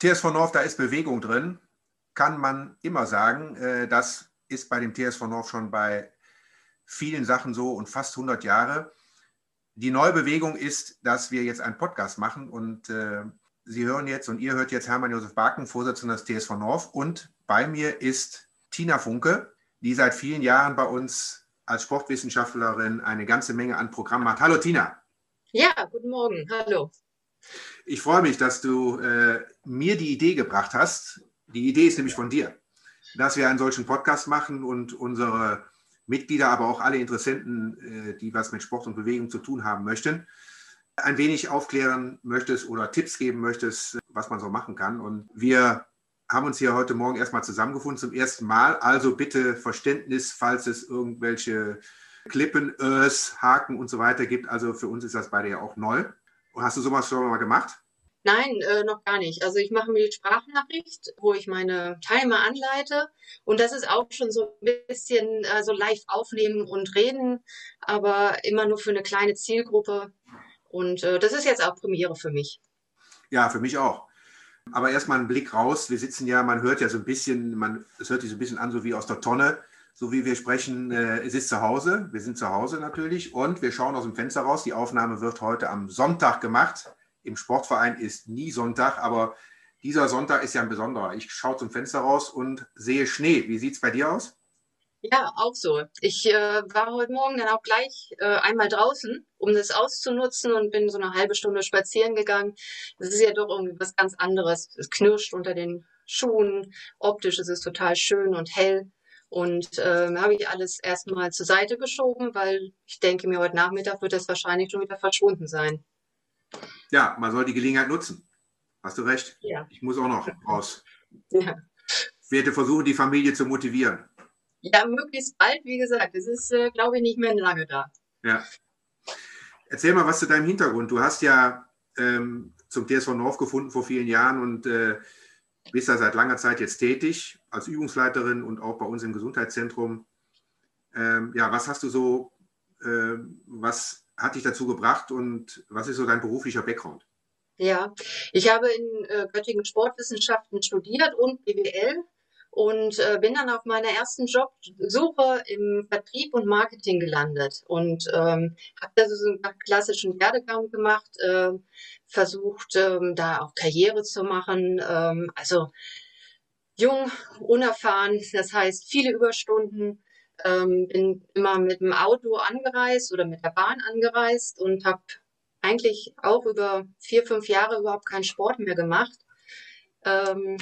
TSV North, da ist Bewegung drin, kann man immer sagen. Äh, das ist bei dem TSV North schon bei vielen Sachen so und fast 100 Jahre. Die neue Bewegung ist, dass wir jetzt einen Podcast machen und äh, Sie hören jetzt und ihr hört jetzt Hermann Josef Barken, Vorsitzender des TSV North und bei mir ist Tina Funke, die seit vielen Jahren bei uns als Sportwissenschaftlerin eine ganze Menge an Programmen hat. Hallo Tina. Ja, guten Morgen. Hallo. Ich freue mich, dass du äh, mir die Idee gebracht hast. Die Idee ist nämlich von dir, dass wir einen solchen Podcast machen und unsere Mitglieder, aber auch alle Interessenten, äh, die was mit Sport und Bewegung zu tun haben möchten, ein wenig aufklären möchtest oder Tipps geben möchtest, was man so machen kann. Und wir haben uns hier heute Morgen erstmal zusammengefunden zum ersten Mal. Also bitte Verständnis, falls es irgendwelche Klippen, Ös, Haken und so weiter gibt. Also für uns ist das beide ja auch neu. Hast du sowas schon mal gemacht? Nein, äh, noch gar nicht. Also ich mache mir die Sprachnachricht, wo ich meine Timer anleite. Und das ist auch schon so ein bisschen äh, so live aufnehmen und reden, aber immer nur für eine kleine Zielgruppe. Und äh, das ist jetzt auch Premiere für mich. Ja, für mich auch. Aber erstmal einen Blick raus. Wir sitzen ja, man hört ja so ein bisschen, man, es hört sich so ein bisschen an, so wie aus der Tonne, so wie wir sprechen. Äh, es ist zu Hause, wir sind zu Hause natürlich und wir schauen aus dem Fenster raus. Die Aufnahme wird heute am Sonntag gemacht. Im Sportverein ist nie Sonntag, aber dieser Sonntag ist ja ein besonderer. Ich schaue zum Fenster raus und sehe Schnee. Wie sieht es bei dir aus? Ja, auch so. Ich äh, war heute Morgen dann auch gleich äh, einmal draußen, um das auszunutzen und bin so eine halbe Stunde spazieren gegangen. Das ist ja doch irgendwie was ganz anderes. Es knirscht unter den Schuhen. Optisch ist es total schön und hell. Und äh, habe ich alles erstmal zur Seite geschoben, weil ich denke mir, heute Nachmittag wird das wahrscheinlich schon wieder verschwunden sein. Ja, man soll die Gelegenheit nutzen. Hast du recht? Ja. Ich muss auch noch raus. Ja. Ich werde versuchen, die Familie zu motivieren. Ja, möglichst bald, wie gesagt. Es ist, äh, glaube ich, nicht mehr lange da. Ja. Erzähl mal was zu deinem Hintergrund. Du hast ja ähm, zum TSV North gefunden vor vielen Jahren und äh, bist da seit langer Zeit jetzt tätig als Übungsleiterin und auch bei uns im Gesundheitszentrum. Ähm, ja, was hast du so, äh, was hat dich dazu gebracht und was ist so dein beruflicher Background? Ja, ich habe in äh, Göttingen Sportwissenschaften studiert und BWL und äh, bin dann auf meiner ersten Jobsuche im Vertrieb und Marketing gelandet und ähm, habe da so einen klassischen Werdegang gemacht, äh, versucht ähm, da auch Karriere zu machen, ähm, also jung, unerfahren, das heißt viele Überstunden, ähm, bin immer mit dem Auto angereist oder mit der Bahn angereist und habe eigentlich auch über vier, fünf Jahre überhaupt keinen Sport mehr gemacht. Ähm,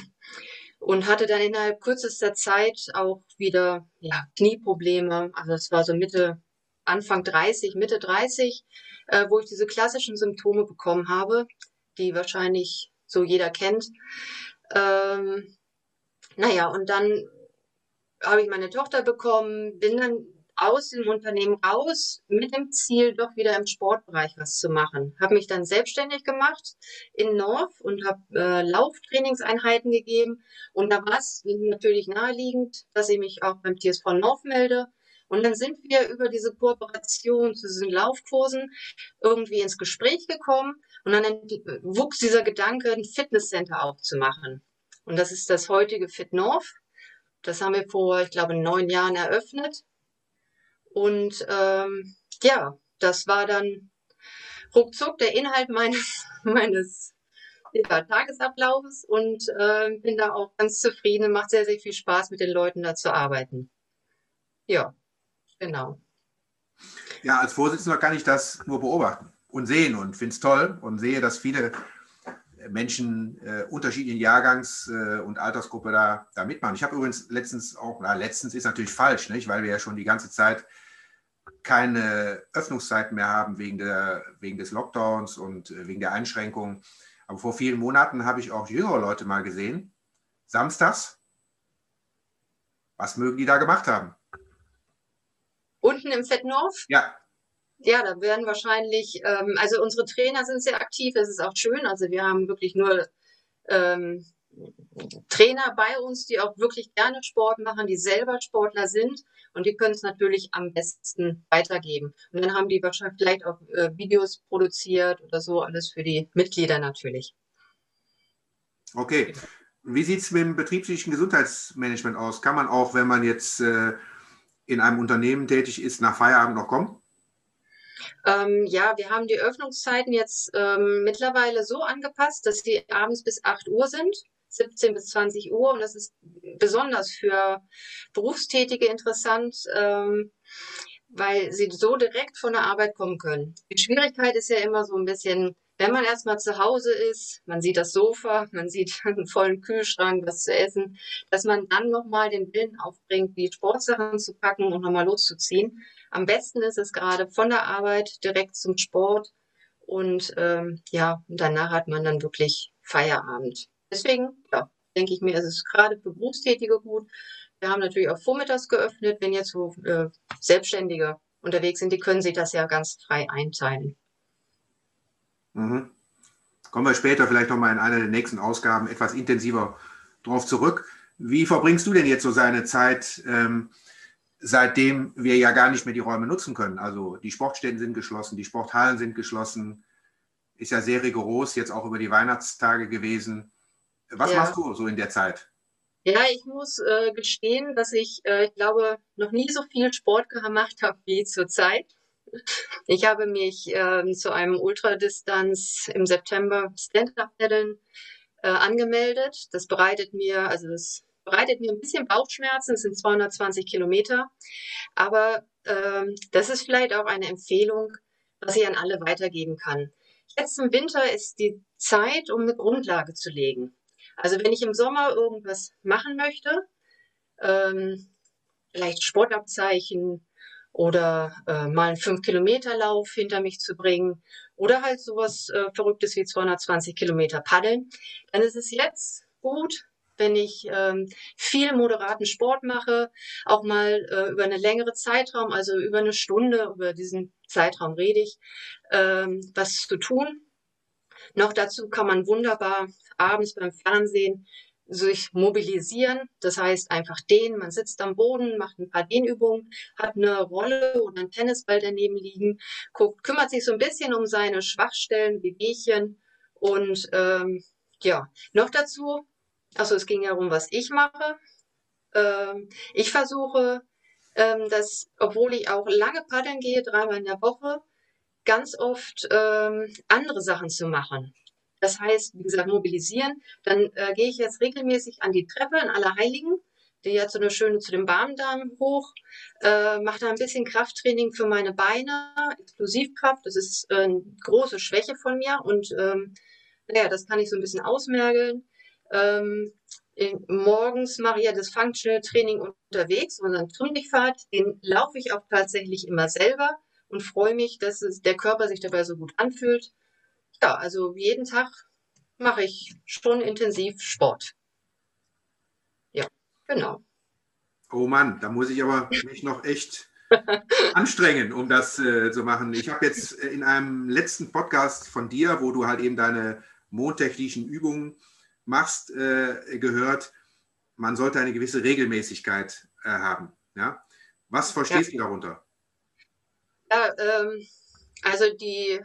und hatte dann innerhalb kürzester Zeit auch wieder ja, Knieprobleme. Also es war so Mitte, Anfang 30, Mitte 30, äh, wo ich diese klassischen Symptome bekommen habe, die wahrscheinlich so jeder kennt. Ähm, naja, und dann habe ich meine Tochter bekommen, bin dann aus dem Unternehmen raus mit dem Ziel, doch wieder im Sportbereich was zu machen. Habe mich dann selbstständig gemacht in North und habe äh, Lauftrainingseinheiten gegeben. Und da war es natürlich naheliegend, dass ich mich auch beim TSV North melde. Und dann sind wir über diese Kooperation zu diesen Laufkursen irgendwie ins Gespräch gekommen. Und dann wuchs dieser Gedanke, ein Fitnesscenter aufzumachen. Und das ist das heutige Fit North. Das haben wir vor, ich glaube, neun Jahren eröffnet. Und ähm, ja, das war dann ruckzuck der Inhalt meines, meines ja, Tagesablaufes und äh, bin da auch ganz zufrieden. Macht sehr, sehr viel Spaß, mit den Leuten da zu arbeiten. Ja, genau. Ja, als Vorsitzender kann ich das nur beobachten und sehen und finde es toll und sehe, dass viele Menschen äh, unterschiedlichen Jahrgangs- äh, und Altersgruppe da, da mitmachen. Ich habe übrigens letztens auch, na, letztens ist natürlich falsch, nicht? weil wir ja schon die ganze Zeit keine Öffnungszeiten mehr haben wegen, der, wegen des Lockdowns und äh, wegen der Einschränkungen. Aber vor vielen Monaten habe ich auch jüngere Leute mal gesehen, samstags. Was mögen die da gemacht haben? Unten im Fettnorf? Ja. Ja, da werden wahrscheinlich, ähm, also unsere Trainer sind sehr aktiv, das ist auch schön. Also wir haben wirklich nur ähm, Trainer bei uns, die auch wirklich gerne Sport machen, die selber Sportler sind und die können es natürlich am besten weitergeben. Und dann haben die wahrscheinlich vielleicht auch äh, Videos produziert oder so, alles für die Mitglieder natürlich. Okay. Wie sieht es mit dem betrieblichen Gesundheitsmanagement aus? Kann man auch, wenn man jetzt äh, in einem Unternehmen tätig ist, nach Feierabend noch kommen? Ähm, ja, wir haben die Öffnungszeiten jetzt ähm, mittlerweile so angepasst, dass sie abends bis 8 Uhr sind, 17 bis 20 Uhr. Und das ist besonders für Berufstätige interessant, ähm, weil sie so direkt von der Arbeit kommen können. Die Schwierigkeit ist ja immer so ein bisschen, wenn man erstmal zu Hause ist, man sieht das Sofa, man sieht einen vollen Kühlschrank, was zu essen, dass man dann nochmal den Willen aufbringt, die Sportsachen zu packen und nochmal loszuziehen. Am besten ist es gerade von der Arbeit direkt zum Sport und ähm, ja, danach hat man dann wirklich Feierabend. Deswegen, ja, denke ich mir, ist es gerade für Berufstätige gut. Wir haben natürlich auch vormittags geöffnet, wenn jetzt so äh, Selbstständige unterwegs sind, die können sich das ja ganz frei einteilen. Mhm. Kommen wir später vielleicht nochmal in einer der nächsten Ausgaben etwas intensiver drauf zurück. Wie verbringst du denn jetzt so seine Zeit, ähm, seitdem wir ja gar nicht mehr die Räume nutzen können? Also die Sportstätten sind geschlossen, die Sporthallen sind geschlossen, ist ja sehr rigoros, jetzt auch über die Weihnachtstage gewesen. Was ja. machst du so in der Zeit? Ja, ich muss äh, gestehen, dass ich, äh, ich glaube, noch nie so viel Sport gemacht habe wie zurzeit. Ich habe mich ähm, zu einem Ultradistanz im September Stand-Up-Paddeln äh, angemeldet. Das bereitet mir, also das bereitet mir ein bisschen Bauchschmerzen. Es sind 220 Kilometer. Aber ähm, das ist vielleicht auch eine Empfehlung, was ich an alle weitergeben kann. Jetzt im Winter ist die Zeit, um eine Grundlage zu legen. Also wenn ich im Sommer irgendwas machen möchte, ähm, vielleicht Sportabzeichen, oder äh, mal einen 5-Kilometer-Lauf hinter mich zu bringen oder halt sowas äh, Verrücktes wie 220 Kilometer paddeln, dann ist es jetzt gut, wenn ich ähm, viel moderaten Sport mache, auch mal äh, über eine längere Zeitraum, also über eine Stunde, über diesen Zeitraum rede ich, ähm, was zu tun. Noch dazu kann man wunderbar abends beim Fernsehen sich mobilisieren. Das heißt einfach dehnen. Man sitzt am Boden, macht ein paar Dehnübungen, hat eine Rolle oder einen Tennisball daneben liegen, guckt, kümmert sich so ein bisschen um seine Schwachstellen, Wehwehchen und ähm, ja, noch dazu, also es ging ja darum, was ich mache. Ähm, ich versuche, ähm, dass, obwohl ich auch lange paddeln gehe, dreimal in der Woche, ganz oft ähm, andere Sachen zu machen. Das heißt, wie gesagt, mobilisieren. Dann äh, gehe ich jetzt regelmäßig an die Treppe in Allerheiligen. Die hat so eine schöne zu dem Barmdarm hoch, äh, mache da ein bisschen Krafttraining für meine Beine, Explosivkraft. Das ist äh, eine große Schwäche von mir und ähm, naja, das kann ich so ein bisschen ausmergeln. Ähm, morgens mache ich ja das Functional Training unterwegs, unseren Trimmlichfahrt, den laufe ich auch tatsächlich immer selber und freue mich, dass es, der Körper sich dabei so gut anfühlt. Ja, also jeden Tag mache ich schon intensiv Sport. Ja, genau. Oh Mann, da muss ich aber mich noch echt anstrengen, um das äh, zu machen. Ich habe jetzt in einem letzten Podcast von dir, wo du halt eben deine mondtechnischen Übungen machst, äh, gehört, man sollte eine gewisse Regelmäßigkeit äh, haben. Ja? Was verstehst ja. du darunter? Ja, ähm, also die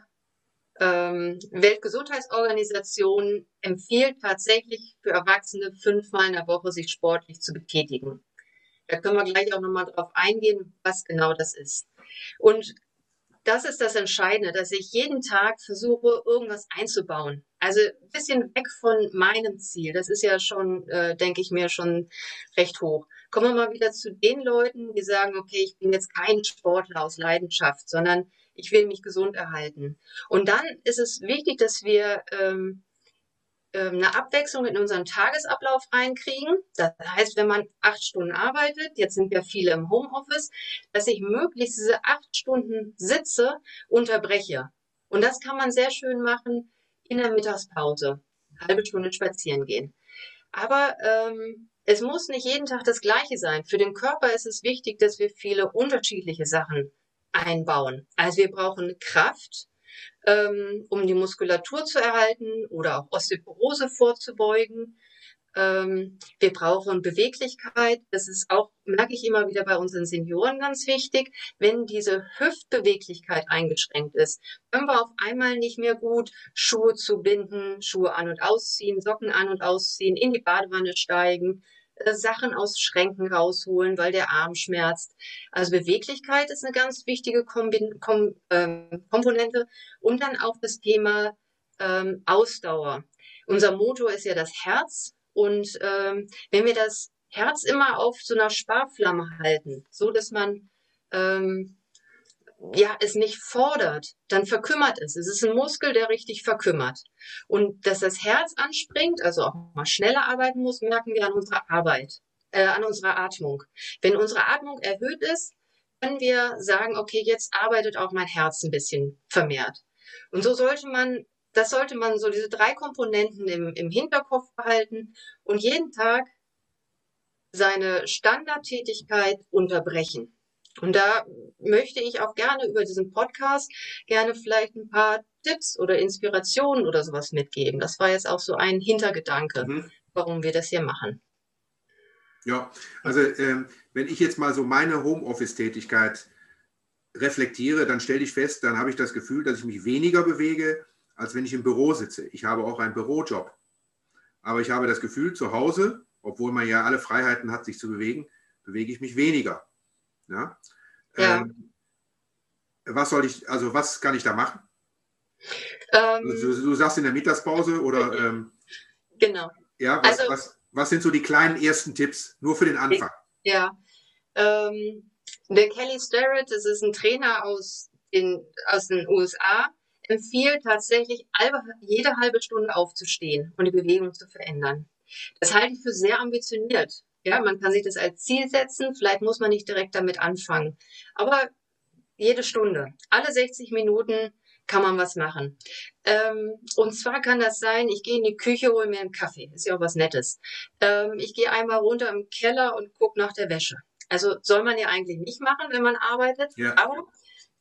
ähm, Weltgesundheitsorganisation empfiehlt tatsächlich für Erwachsene fünfmal in der Woche sich sportlich zu betätigen. Da können wir gleich auch nochmal drauf eingehen, was genau das ist. Und das ist das Entscheidende, dass ich jeden Tag versuche, irgendwas einzubauen. Also ein bisschen weg von meinem Ziel. Das ist ja schon, äh, denke ich mir, schon recht hoch. Kommen wir mal wieder zu den Leuten, die sagen, okay, ich bin jetzt kein Sportler aus Leidenschaft, sondern ich will mich gesund erhalten. Und dann ist es wichtig, dass wir ähm, ähm, eine Abwechslung in unseren Tagesablauf reinkriegen. Das heißt, wenn man acht Stunden arbeitet, jetzt sind ja viele im Homeoffice, dass ich möglichst diese acht Stunden Sitze unterbreche. Und das kann man sehr schön machen in der Mittagspause. halbe Stunde spazieren gehen. Aber ähm, es muss nicht jeden Tag das Gleiche sein. Für den Körper ist es wichtig, dass wir viele unterschiedliche Sachen einbauen. Also wir brauchen Kraft, ähm, um die Muskulatur zu erhalten oder auch Osteoporose vorzubeugen. Ähm, wir brauchen Beweglichkeit. Das ist auch, merke ich immer wieder bei unseren Senioren ganz wichtig. Wenn diese Hüftbeweglichkeit eingeschränkt ist, können wir auf einmal nicht mehr gut Schuhe zu binden, Schuhe an und ausziehen, Socken an und ausziehen, in die Badewanne steigen, äh, Sachen aus Schränken rausholen, weil der Arm schmerzt. Also Beweglichkeit ist eine ganz wichtige Kombin Kom ähm, Komponente und dann auch das Thema ähm, Ausdauer. Unser Motor ist ja das Herz und ähm, wenn wir das Herz immer auf so einer Sparflamme halten, so dass man ähm, ja, es nicht fordert, dann verkümmert es. Es ist ein Muskel, der richtig verkümmert. Und dass das Herz anspringt, also auch mal schneller arbeiten muss, merken wir an unserer Arbeit, äh, an unserer Atmung. Wenn unsere Atmung erhöht ist, können wir sagen, okay, jetzt arbeitet auch mein Herz ein bisschen vermehrt. Und so sollte man, das sollte man so diese drei Komponenten im, im Hinterkopf behalten und jeden Tag seine Standardtätigkeit unterbrechen. Und da möchte ich auch gerne über diesen Podcast gerne vielleicht ein paar Tipps oder Inspirationen oder sowas mitgeben. Das war jetzt auch so ein Hintergedanke, mhm. warum wir das hier machen. Ja, also ähm, wenn ich jetzt mal so meine Homeoffice-Tätigkeit reflektiere, dann stelle ich fest, dann habe ich das Gefühl, dass ich mich weniger bewege, als wenn ich im Büro sitze. Ich habe auch einen Bürojob. Aber ich habe das Gefühl, zu Hause, obwohl man ja alle Freiheiten hat, sich zu bewegen, bewege ich mich weniger. Ja? ja. Ähm, was soll ich, also was kann ich da machen? Ähm, du, du, sagst in der Mittagspause oder ähm, genau. Ja, was, also, was, was sind so die kleinen ersten Tipps, nur für den Anfang? Ja, ähm, der Kelly Starrett, das ist ein Trainer aus den, aus den USA, empfiehlt tatsächlich jede halbe Stunde aufzustehen und die Bewegung zu verändern. Das halte ich für sehr ambitioniert. Ja, man kann sich das als Ziel setzen. Vielleicht muss man nicht direkt damit anfangen. Aber jede Stunde, alle 60 Minuten kann man was machen. Ähm, und zwar kann das sein, ich gehe in die Küche, hole mir einen Kaffee. Ist ja auch was Nettes. Ähm, ich gehe einmal runter im Keller und gucke nach der Wäsche. Also soll man ja eigentlich nicht machen, wenn man arbeitet. Ja. Aber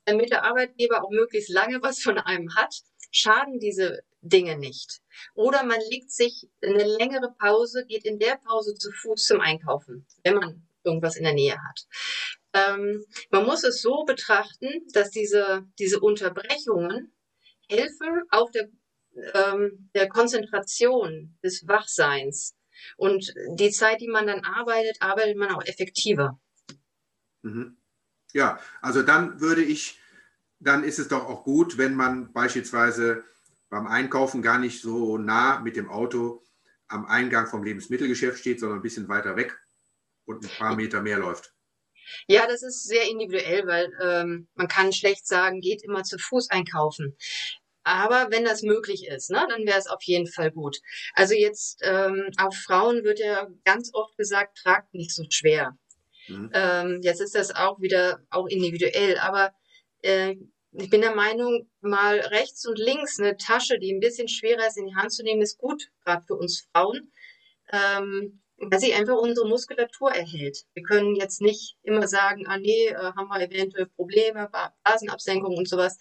damit der Arbeitgeber auch möglichst lange was von einem hat, schaden diese Dinge nicht. Oder man legt sich eine längere Pause, geht in der Pause zu Fuß zum Einkaufen, wenn man irgendwas in der Nähe hat. Ähm, man muss es so betrachten, dass diese, diese Unterbrechungen helfen auch der, ähm, der Konzentration des Wachseins. Und die Zeit, die man dann arbeitet, arbeitet man auch effektiver. Mhm. Ja, also dann würde ich, dann ist es doch auch gut, wenn man beispielsweise beim Einkaufen gar nicht so nah mit dem Auto am Eingang vom Lebensmittelgeschäft steht, sondern ein bisschen weiter weg und ein paar Meter mehr läuft. Ja, das ist sehr individuell, weil ähm, man kann schlecht sagen, geht immer zu Fuß einkaufen. Aber wenn das möglich ist, ne, dann wäre es auf jeden Fall gut. Also jetzt ähm, auf Frauen wird ja ganz oft gesagt, tragt nicht so schwer. Mhm. Ähm, jetzt ist das auch wieder auch individuell, aber äh, ich bin der Meinung, mal rechts und links eine Tasche, die ein bisschen schwerer ist, in die Hand zu nehmen, ist gut, gerade für uns Frauen, ähm, weil sie einfach unsere Muskulatur erhält. Wir können jetzt nicht immer sagen, ah nee, äh, haben wir eventuell Probleme, Blasenabsenkung und sowas.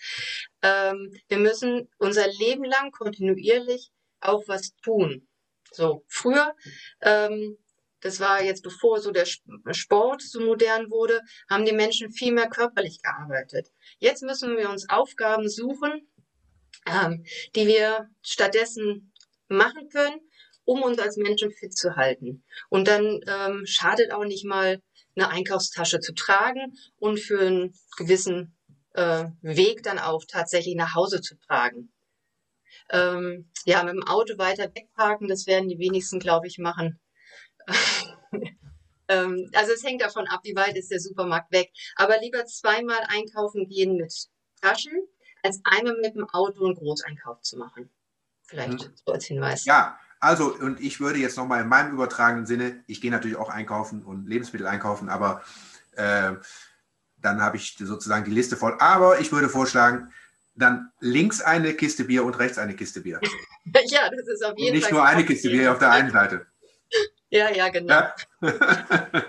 Ähm, wir müssen unser Leben lang kontinuierlich auch was tun. So, früher ähm, das war jetzt bevor so der Sport so modern wurde, haben die Menschen viel mehr körperlich gearbeitet. Jetzt müssen wir uns Aufgaben suchen, ähm, die wir stattdessen machen können, um uns als Menschen fit zu halten. Und dann ähm, schadet auch nicht mal eine Einkaufstasche zu tragen und für einen gewissen äh, Weg dann auch tatsächlich nach Hause zu tragen. Ähm, ja, mit dem Auto weiter wegparken, das werden die wenigsten, glaube ich, machen. ähm, also es hängt davon ab, wie weit ist der Supermarkt weg. Aber lieber zweimal einkaufen gehen mit Taschen, als einmal mit dem Auto einen Großeinkauf zu machen. Vielleicht hm. so als Hinweis. Ja, also, und ich würde jetzt nochmal in meinem übertragenen Sinne, ich gehe natürlich auch einkaufen und Lebensmittel einkaufen, aber äh, dann habe ich sozusagen die Liste voll. Aber ich würde vorschlagen, dann links eine Kiste Bier und rechts eine Kiste Bier. ja, das ist auf jeden und nicht Fall. Nicht nur eine Kiste Bier auf der einen Seite. Ja, ja, genau. Ja.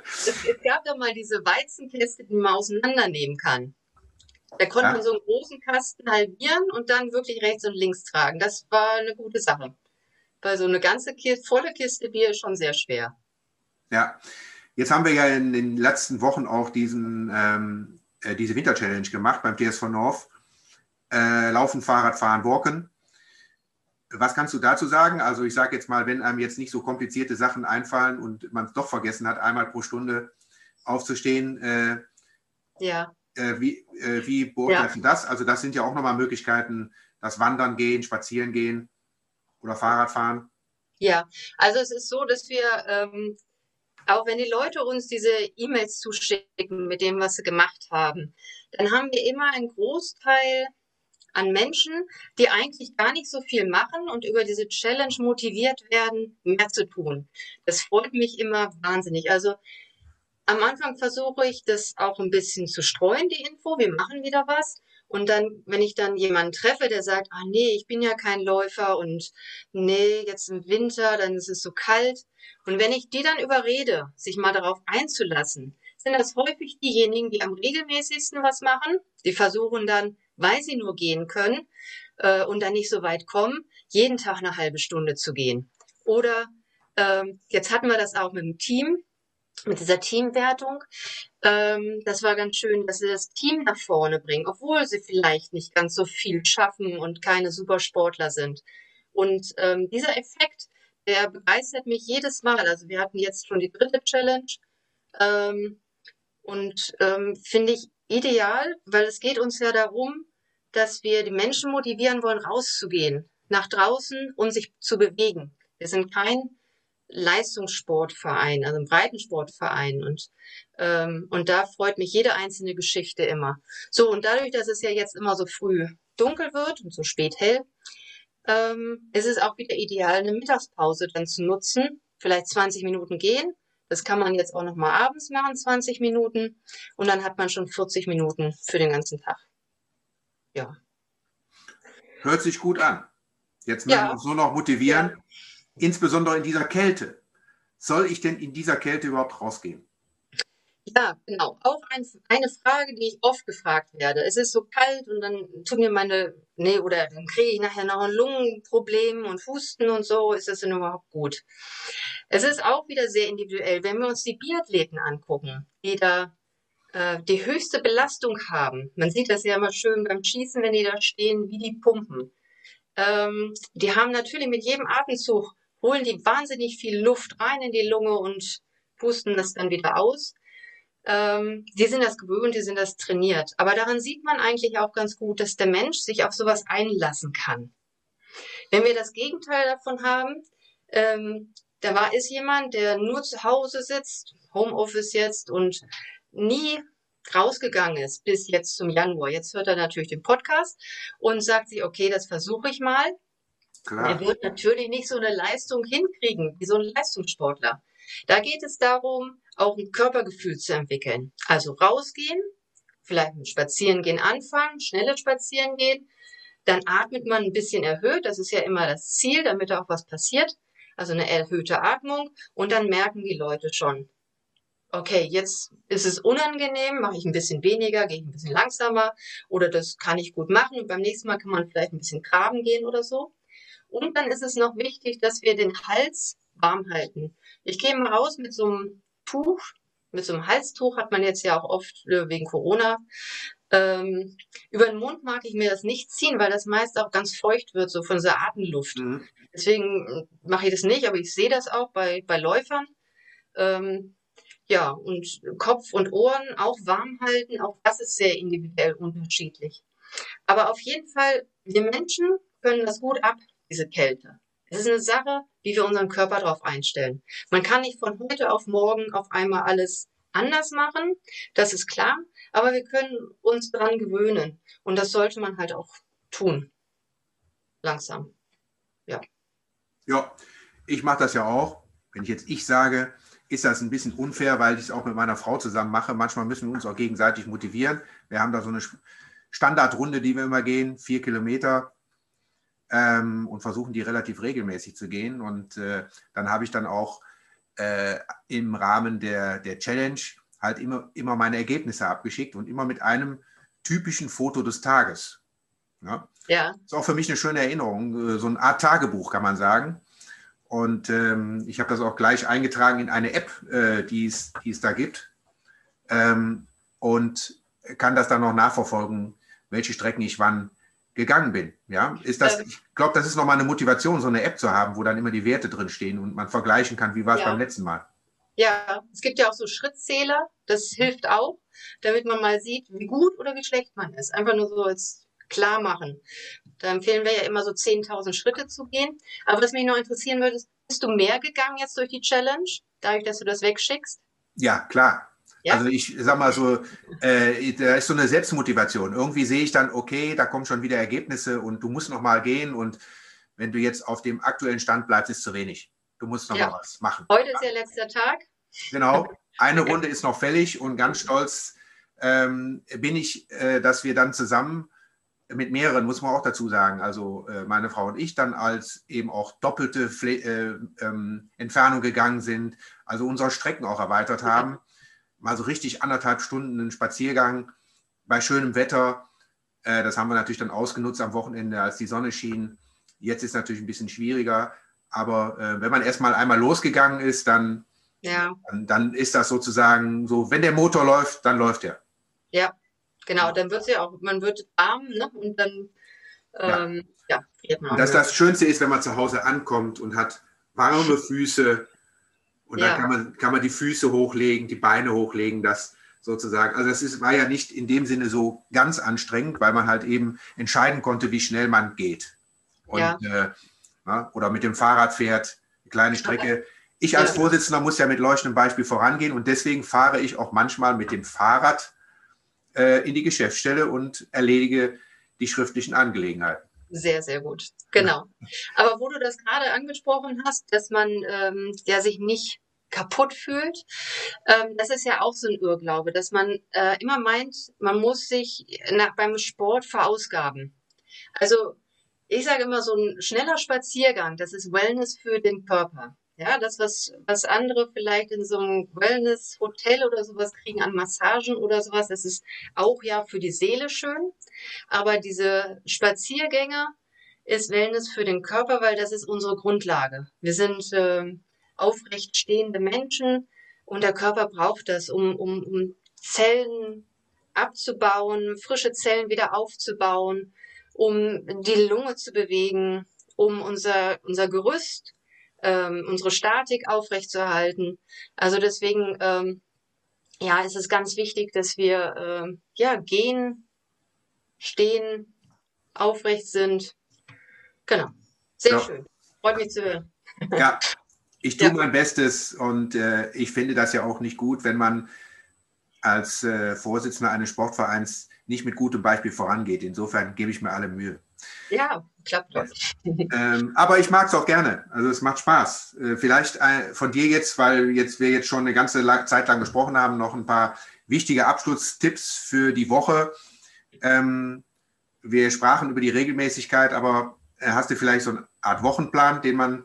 es, es, gab doch mal diese Weizenkäste, die man auseinandernehmen kann. Da konnte ja. man so einen großen Kasten halbieren und dann wirklich rechts und links tragen. Das war eine gute Sache. weil so eine ganze Kiste, volle Kiste Bier ist schon sehr schwer. Ja, jetzt haben wir ja in den letzten Wochen auch diesen, ähm, äh, diese Winter-Challenge gemacht beim TSV North. Äh, Laufen, Fahrrad fahren, walken. Was kannst du dazu sagen? Also ich sage jetzt mal, wenn einem jetzt nicht so komplizierte Sachen einfallen und man es doch vergessen hat, einmal pro Stunde aufzustehen, äh, ja. Äh, wie, äh, wie beurteilen ja. das? Also das sind ja auch nochmal Möglichkeiten, das Wandern gehen, Spazieren gehen oder Fahrrad fahren. Ja, also es ist so, dass wir, ähm, auch wenn die Leute uns diese E-Mails zuschicken mit dem, was sie gemacht haben, dann haben wir immer einen Großteil an Menschen, die eigentlich gar nicht so viel machen und über diese Challenge motiviert werden, mehr zu tun. Das freut mich immer wahnsinnig. Also am Anfang versuche ich das auch ein bisschen zu streuen, die Info. Wir machen wieder was. Und dann, wenn ich dann jemanden treffe, der sagt, ah nee, ich bin ja kein Läufer und nee, jetzt im Winter, dann ist es so kalt. Und wenn ich die dann überrede, sich mal darauf einzulassen, sind das häufig diejenigen, die am regelmäßigsten was machen. Die versuchen dann, weil sie nur gehen können äh, und dann nicht so weit kommen, jeden Tag eine halbe Stunde zu gehen. Oder ähm, jetzt hatten wir das auch mit dem Team mit dieser Teamwertung. Ähm, das war ganz schön, dass sie das Team nach vorne bringen, obwohl sie vielleicht nicht ganz so viel schaffen und keine Supersportler sind. Und ähm, dieser Effekt, der begeistert mich jedes Mal. Also wir hatten jetzt schon die dritte Challenge ähm, und ähm, finde ich ideal, weil es geht uns ja darum, dass wir die Menschen motivieren wollen, rauszugehen, nach draußen und sich zu bewegen. Wir sind kein Leistungssportverein, also ein Breitensportverein und ähm, und da freut mich jede einzelne Geschichte immer. So und dadurch, dass es ja jetzt immer so früh dunkel wird und so spät hell, ähm, ist es auch wieder ideal, eine Mittagspause dann zu nutzen, vielleicht 20 Minuten gehen. Das kann man jetzt auch noch mal abends machen, 20 Minuten und dann hat man schon 40 Minuten für den ganzen Tag. Ja. Hört sich gut an. Jetzt müssen ja. wir uns nur noch motivieren. Ja insbesondere in dieser Kälte. Soll ich denn in dieser Kälte überhaupt rausgehen? Ja, genau. Auch ein, eine Frage, die ich oft gefragt werde. Es ist so kalt und dann tun mir meine, nee, oder dann kriege ich nachher noch ein Lungenproblem und Husten und so. Ist das denn überhaupt gut? Es ist auch wieder sehr individuell. Wenn wir uns die Biathleten angucken, die da äh, die höchste Belastung haben, man sieht das ja immer schön beim Schießen, wenn die da stehen, wie die pumpen. Ähm, die haben natürlich mit jedem Atemzug holen die wahnsinnig viel Luft rein in die Lunge und pusten das dann wieder aus. Ähm, die sind das gewöhnt, die sind das trainiert. Aber daran sieht man eigentlich auch ganz gut, dass der Mensch sich auf sowas einlassen kann. Wenn wir das Gegenteil davon haben, ähm, da war ist jemand, der nur zu Hause sitzt, Homeoffice jetzt und nie rausgegangen ist bis jetzt zum Januar. Jetzt hört er natürlich den Podcast und sagt sich, okay, das versuche ich mal. Klar. Er wird natürlich nicht so eine Leistung hinkriegen wie so ein Leistungssportler. Da geht es darum, auch ein Körpergefühl zu entwickeln. Also rausgehen, vielleicht mit Spazierengehen anfangen, schnelles Spazierengehen. Dann atmet man ein bisschen erhöht. Das ist ja immer das Ziel, damit auch was passiert. Also eine erhöhte Atmung. Und dann merken die Leute schon, okay, jetzt ist es unangenehm, mache ich ein bisschen weniger, gehe ich ein bisschen langsamer oder das kann ich gut machen. Und beim nächsten Mal kann man vielleicht ein bisschen graben gehen oder so. Und dann ist es noch wichtig, dass wir den Hals warm halten. Ich gehe mal raus mit so einem Tuch, mit so einem Halstuch hat man jetzt ja auch oft äh, wegen Corona. Ähm, über den Mund mag ich mir das nicht ziehen, weil das meist auch ganz feucht wird, so von dieser Atemluft. Mhm. Deswegen äh, mache ich das nicht, aber ich sehe das auch bei, bei Läufern. Ähm, ja, und Kopf und Ohren auch warm halten, auch das ist sehr individuell unterschiedlich. Aber auf jeden Fall, wir Menschen können das gut ab, diese Kälte. Es ist eine Sache, wie wir unseren Körper darauf einstellen. Man kann nicht von heute auf morgen auf einmal alles anders machen, das ist klar, aber wir können uns daran gewöhnen und das sollte man halt auch tun. Langsam. Ja. Ja, ich mache das ja auch. Wenn ich jetzt ich sage, ist das ein bisschen unfair, weil ich es auch mit meiner Frau zusammen mache. Manchmal müssen wir uns auch gegenseitig motivieren. Wir haben da so eine Standardrunde, die wir immer gehen, vier Kilometer ähm, und versuchen die relativ regelmäßig zu gehen. Und äh, dann habe ich dann auch äh, im Rahmen der, der Challenge halt immer, immer meine Ergebnisse abgeschickt und immer mit einem typischen Foto des Tages. Ja. ja. Ist auch für mich eine schöne Erinnerung, äh, so eine Art Tagebuch kann man sagen. Und ähm, ich habe das auch gleich eingetragen in eine App, äh, die, es, da gibt. Ähm, und kann das dann noch nachverfolgen, welche Strecken ich wann gegangen bin. Ja, ist das, ich glaube, das ist nochmal eine Motivation, so eine App zu haben, wo dann immer die Werte drin stehen und man vergleichen kann, wie war es ja. beim letzten Mal. Ja, es gibt ja auch so Schrittzähler, das hilft auch, damit man mal sieht, wie gut oder wie schlecht man ist. Einfach nur so als klar machen. Da empfehlen wir ja immer so 10.000 Schritte zu gehen. Aber was mich noch interessieren würde, ist, bist du mehr gegangen jetzt durch die Challenge, dadurch, dass du das wegschickst? Ja, klar. Ja? Also ich sag mal so, äh, da ist so eine Selbstmotivation. Irgendwie sehe ich dann, okay, da kommen schon wieder Ergebnisse und du musst noch mal gehen und wenn du jetzt auf dem aktuellen Stand bleibst, ist zu wenig. Du musst noch ja. mal was machen. Heute ist ja letzter Tag. Genau. Eine Runde ist noch fällig und ganz stolz ähm, bin ich, äh, dass wir dann zusammen mit mehreren, muss man auch dazu sagen, also äh, meine Frau und ich dann als eben auch doppelte Fle äh, ähm, Entfernung gegangen sind, also unsere Strecken auch erweitert haben. Mal so richtig anderthalb Stunden einen Spaziergang bei schönem Wetter. Äh, das haben wir natürlich dann ausgenutzt am Wochenende, als die Sonne schien. Jetzt ist es natürlich ein bisschen schwieriger, aber äh, wenn man erstmal einmal losgegangen ist, dann, ja. dann, dann ist das sozusagen so, wenn der Motor läuft, dann läuft er. Ja, Genau, dann wird es ja auch, man wird warm ne? und dann ähm, ja. ja man. Dass das Schönste ist, wenn man zu Hause ankommt und hat warme Füße und ja. dann kann man, kann man die Füße hochlegen, die Beine hochlegen, das sozusagen. Also das ist, war ja nicht in dem Sinne so ganz anstrengend, weil man halt eben entscheiden konnte, wie schnell man geht. Und, ja. äh, na, oder mit dem Fahrrad fährt, eine kleine Strecke. Ich als Vorsitzender muss ja mit leuchtendem Beispiel vorangehen und deswegen fahre ich auch manchmal mit dem Fahrrad äh, in die Geschäftsstelle und erledige die schriftlichen Angelegenheiten. Sehr, sehr gut. Genau. Aber wo du das gerade angesprochen hast, dass man ähm, ja sich nicht kaputt fühlt, ähm, das ist ja auch so ein Irrglaube, dass man äh, immer meint, man muss sich nach, beim Sport verausgaben. Also ich sage immer, so ein schneller Spaziergang, das ist Wellness für den Körper. Ja, das, was, was andere vielleicht in so einem Wellness-Hotel oder sowas kriegen an Massagen oder sowas, das ist auch ja für die Seele schön. Aber diese Spaziergänge ist Wellness für den Körper, weil das ist unsere Grundlage. Wir sind äh, aufrecht stehende Menschen und der Körper braucht das, um, um, um Zellen abzubauen, frische Zellen wieder aufzubauen, um die Lunge zu bewegen, um unser, unser Gerüst ähm, unsere Statik aufrechtzuerhalten. Also deswegen, ähm, ja, ist es ganz wichtig, dass wir äh, ja gehen, stehen, aufrecht sind. Genau. Sehr ja. schön. Freut mich zu hören. Ja, ich tue ja. mein Bestes und äh, ich finde das ja auch nicht gut, wenn man als äh, Vorsitzender eines Sportvereins nicht mit gutem Beispiel vorangeht. Insofern gebe ich mir alle Mühe. Ja, klappt doch. Ähm, aber ich mag es auch gerne. Also es macht Spaß. Äh, vielleicht äh, von dir jetzt, weil jetzt wir jetzt schon eine ganze Zeit lang gesprochen haben, noch ein paar wichtige Abschlusstipps für die Woche. Ähm, wir sprachen über die Regelmäßigkeit, aber äh, hast du vielleicht so eine Art Wochenplan, den man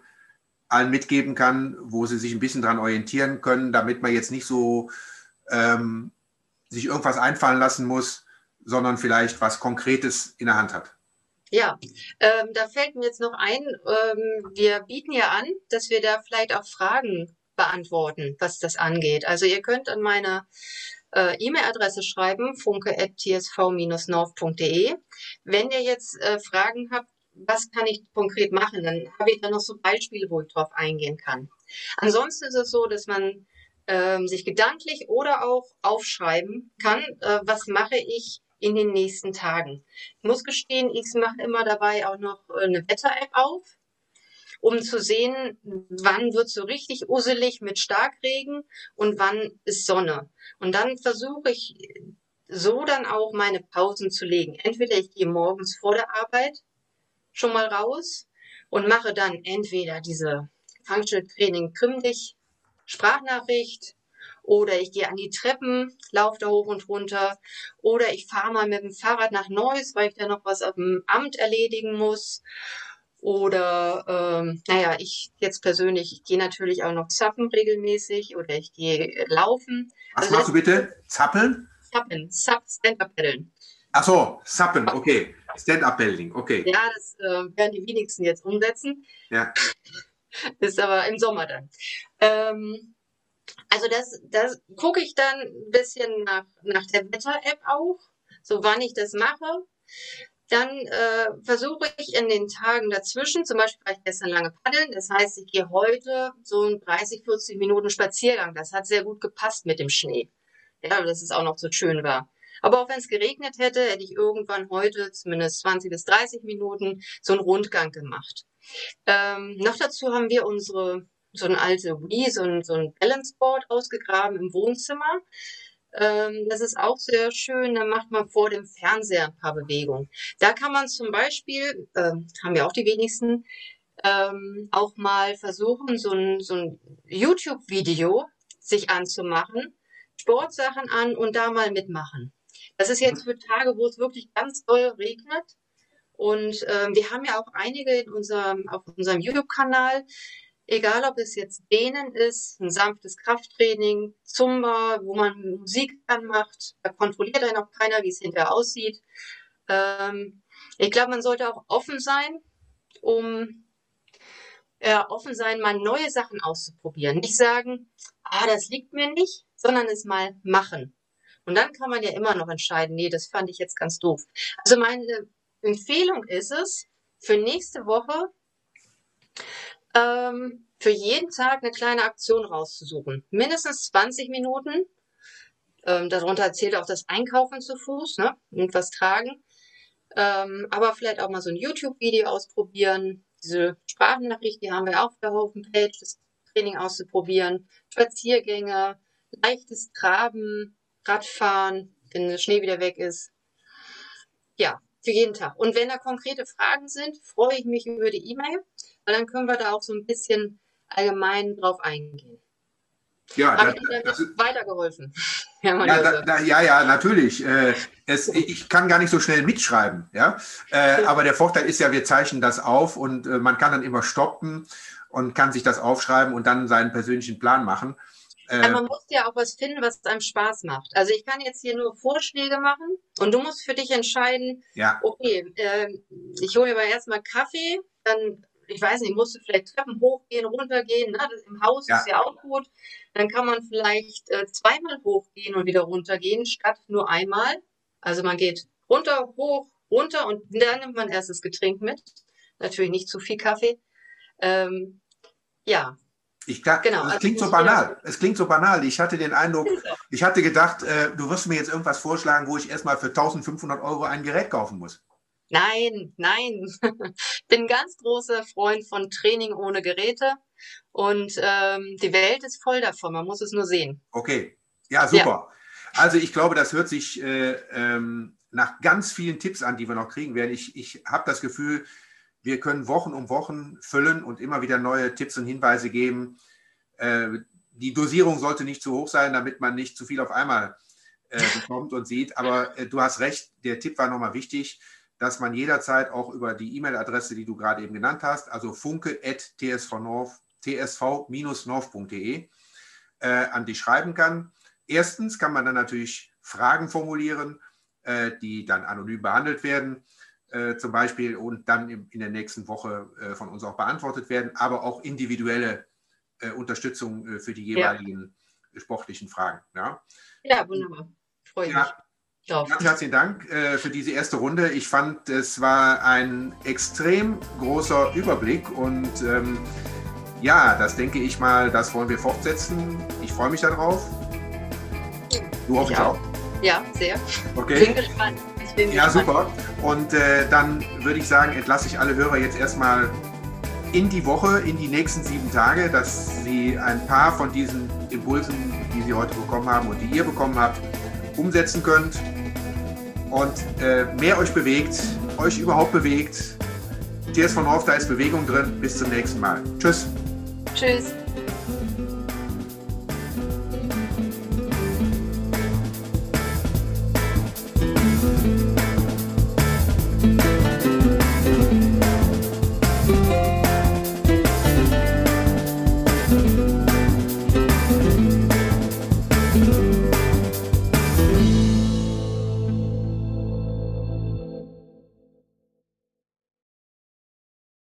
allen mitgeben kann, wo sie sich ein bisschen daran orientieren können, damit man jetzt nicht so ähm, sich irgendwas einfallen lassen muss, sondern vielleicht was Konkretes in der Hand hat. Ja, ähm, da fällt mir jetzt noch ein, ähm, wir bieten ja an, dass wir da vielleicht auch Fragen beantworten, was das angeht. Also ihr könnt an meine äh, E-Mail-Adresse schreiben, funke.tsv-north.de. Wenn ihr jetzt äh, Fragen habt, was kann ich konkret machen, dann habe ich da noch so Beispiele, wo ich drauf eingehen kann. Ansonsten ist es so, dass man ähm, sich gedanklich oder auch aufschreiben kann, äh, was mache ich in den nächsten Tagen. Ich muss gestehen, ich mache immer dabei auch noch äh, eine Wetter-App auf, um zu sehen, wann wird so richtig uselig mit Starkregen und wann ist Sonne. Und dann versuche ich so dann auch meine Pausen zu legen. Entweder ich gehe morgens vor der Arbeit schon mal raus und mache dann entweder diese Functional Training Krimm dich Sprachnachricht oder ich gehe an die Treppen, laufe da hoch und runter oder ich fahre mal mit dem Fahrrad nach Neuss, weil ich da noch was auf dem Amt erledigen muss. Oder, ähm, naja, ich jetzt persönlich, ich gehe natürlich auch noch zappen regelmäßig oder ich gehe laufen. Was also machst du bitte? Zappeln? Zappen, Zap, Stand-Up-Paddeln. Ach so, Zappen, okay. Stand-Up-Paddling, okay. Ja, das äh, werden die wenigsten jetzt umsetzen. Ja. ist aber im Sommer dann. Ähm, also das, das gucke ich dann ein bisschen nach, nach der Wetter-App auch, so wann ich das mache. Dann äh, versuche ich in den Tagen dazwischen, zum Beispiel war ich gestern lange paddeln, das heißt, ich gehe heute so ein 30, 40 Minuten Spaziergang. Das hat sehr gut gepasst mit dem Schnee. Ja, dass es auch noch so schön war. Aber auch wenn es geregnet hätte, hätte ich irgendwann heute zumindest 20 bis 30 Minuten so einen Rundgang gemacht. Ähm, noch dazu haben wir unsere so ein alte Wii, so ein, so ein Balanceboard ausgegraben im Wohnzimmer. Ähm, das ist auch sehr schön. Da macht man vor dem Fernseher ein paar Bewegungen. Da kann man zum Beispiel, äh, haben wir auch die wenigsten, ähm, auch mal versuchen, so ein, so ein YouTube-Video sich anzumachen, Sportsachen an und da mal mitmachen. Das ist jetzt für Tage, wo es wirklich ganz doll regnet. Und ähm, wir haben ja auch einige in unserem, auf unserem YouTube-Kanal, egal ob es jetzt Dehnen ist, ein sanftes Krafttraining, Zumba, wo man Musik anmacht, da kontrolliert einen auch keiner, wie es hinterher aussieht. Ähm, ich glaube, man sollte auch offen sein, um äh, offen sein, mal neue Sachen auszuprobieren. Nicht sagen, ah, das liegt mir nicht, sondern es mal machen. Und dann kann man ja immer noch entscheiden, nee, das fand ich jetzt ganz doof. Also meine Empfehlung ist es, für nächste Woche ähm, für jeden Tag eine kleine Aktion rauszusuchen. Mindestens 20 Minuten. Ähm, darunter zählt auch das Einkaufen zu Fuß, ne? Und was tragen. Ähm, aber vielleicht auch mal so ein YouTube-Video ausprobieren. Diese Sprachnachricht, die haben wir auch auf der Homepage, das Training auszuprobieren. Spaziergänge, leichtes Traben, Radfahren, wenn der Schnee wieder weg ist. Ja, für jeden Tag. Und wenn da konkrete Fragen sind, freue ich mich über die E-Mail, weil dann können wir da auch so ein bisschen allgemein drauf eingehen. Ja, ich Ihnen das ist, weitergeholfen? ja, da, da, ja, ja, natürlich. Äh, es, ich kann gar nicht so schnell mitschreiben, ja. Äh, aber der Vorteil ist ja, wir zeichnen das auf und äh, man kann dann immer stoppen und kann sich das aufschreiben und dann seinen persönlichen Plan machen. Äh, man muss ja auch was finden, was einem Spaß macht. Also ich kann jetzt hier nur Vorschläge machen und du musst für dich entscheiden, ja. okay, äh, ich hole mir aber erstmal Kaffee, dann, ich weiß nicht, musst du vielleicht Treppen hochgehen, runtergehen, ne? das im Haus ja. ist ja auch gut. Dann kann man vielleicht äh, zweimal hochgehen und wieder runtergehen, statt nur einmal. Also man geht runter, hoch, runter und dann nimmt man erst das Getränk mit. Natürlich nicht zu viel Kaffee. Ähm, ja, ich, genau, es also klingt so banal. Es klingt so banal. Ich hatte den Eindruck, ich hatte gedacht, äh, du wirst mir jetzt irgendwas vorschlagen, wo ich erstmal für 1500 Euro ein Gerät kaufen muss. Nein, nein. Ich bin ein ganz großer Freund von Training ohne Geräte und ähm, die Welt ist voll davon. Man muss es nur sehen. Okay, ja, super. Ja. Also ich glaube, das hört sich äh, ähm, nach ganz vielen Tipps an, die wir noch kriegen werden. Ich, ich habe das Gefühl, wir können Wochen um Wochen füllen und immer wieder neue Tipps und Hinweise geben. Äh, die Dosierung sollte nicht zu hoch sein, damit man nicht zu viel auf einmal äh, bekommt und sieht. Aber äh, du hast recht, der Tipp war nochmal wichtig, dass man jederzeit auch über die E-Mail-Adresse, die du gerade eben genannt hast, also funke.tsv-north.de, äh, an dich schreiben kann. Erstens kann man dann natürlich Fragen formulieren, äh, die dann anonym behandelt werden äh, zum Beispiel und dann in, in der nächsten Woche äh, von uns auch beantwortet werden, aber auch individuelle äh, Unterstützung äh, für die jeweiligen ja. sportlichen Fragen. Ja, ja wunderbar. Freue ja. mich. Ganz herzlichen Dank äh, für diese erste Runde. Ich fand, es war ein extrem großer Überblick und ähm, ja, das denke ich mal, das wollen wir fortsetzen. Ich freue mich darauf. Du hoffentlich auch. Ja, sehr. Okay. Bin gespannt ja, super. Und äh, dann würde ich sagen, entlasse ich alle Hörer jetzt erstmal in die Woche, in die nächsten sieben Tage, dass sie ein paar von diesen Impulsen, die sie heute bekommen haben und die ihr bekommen habt, umsetzen könnt und äh, mehr euch bewegt, euch überhaupt bewegt. TS von Hof, da ist Bewegung drin. Bis zum nächsten Mal. Tschüss. Tschüss.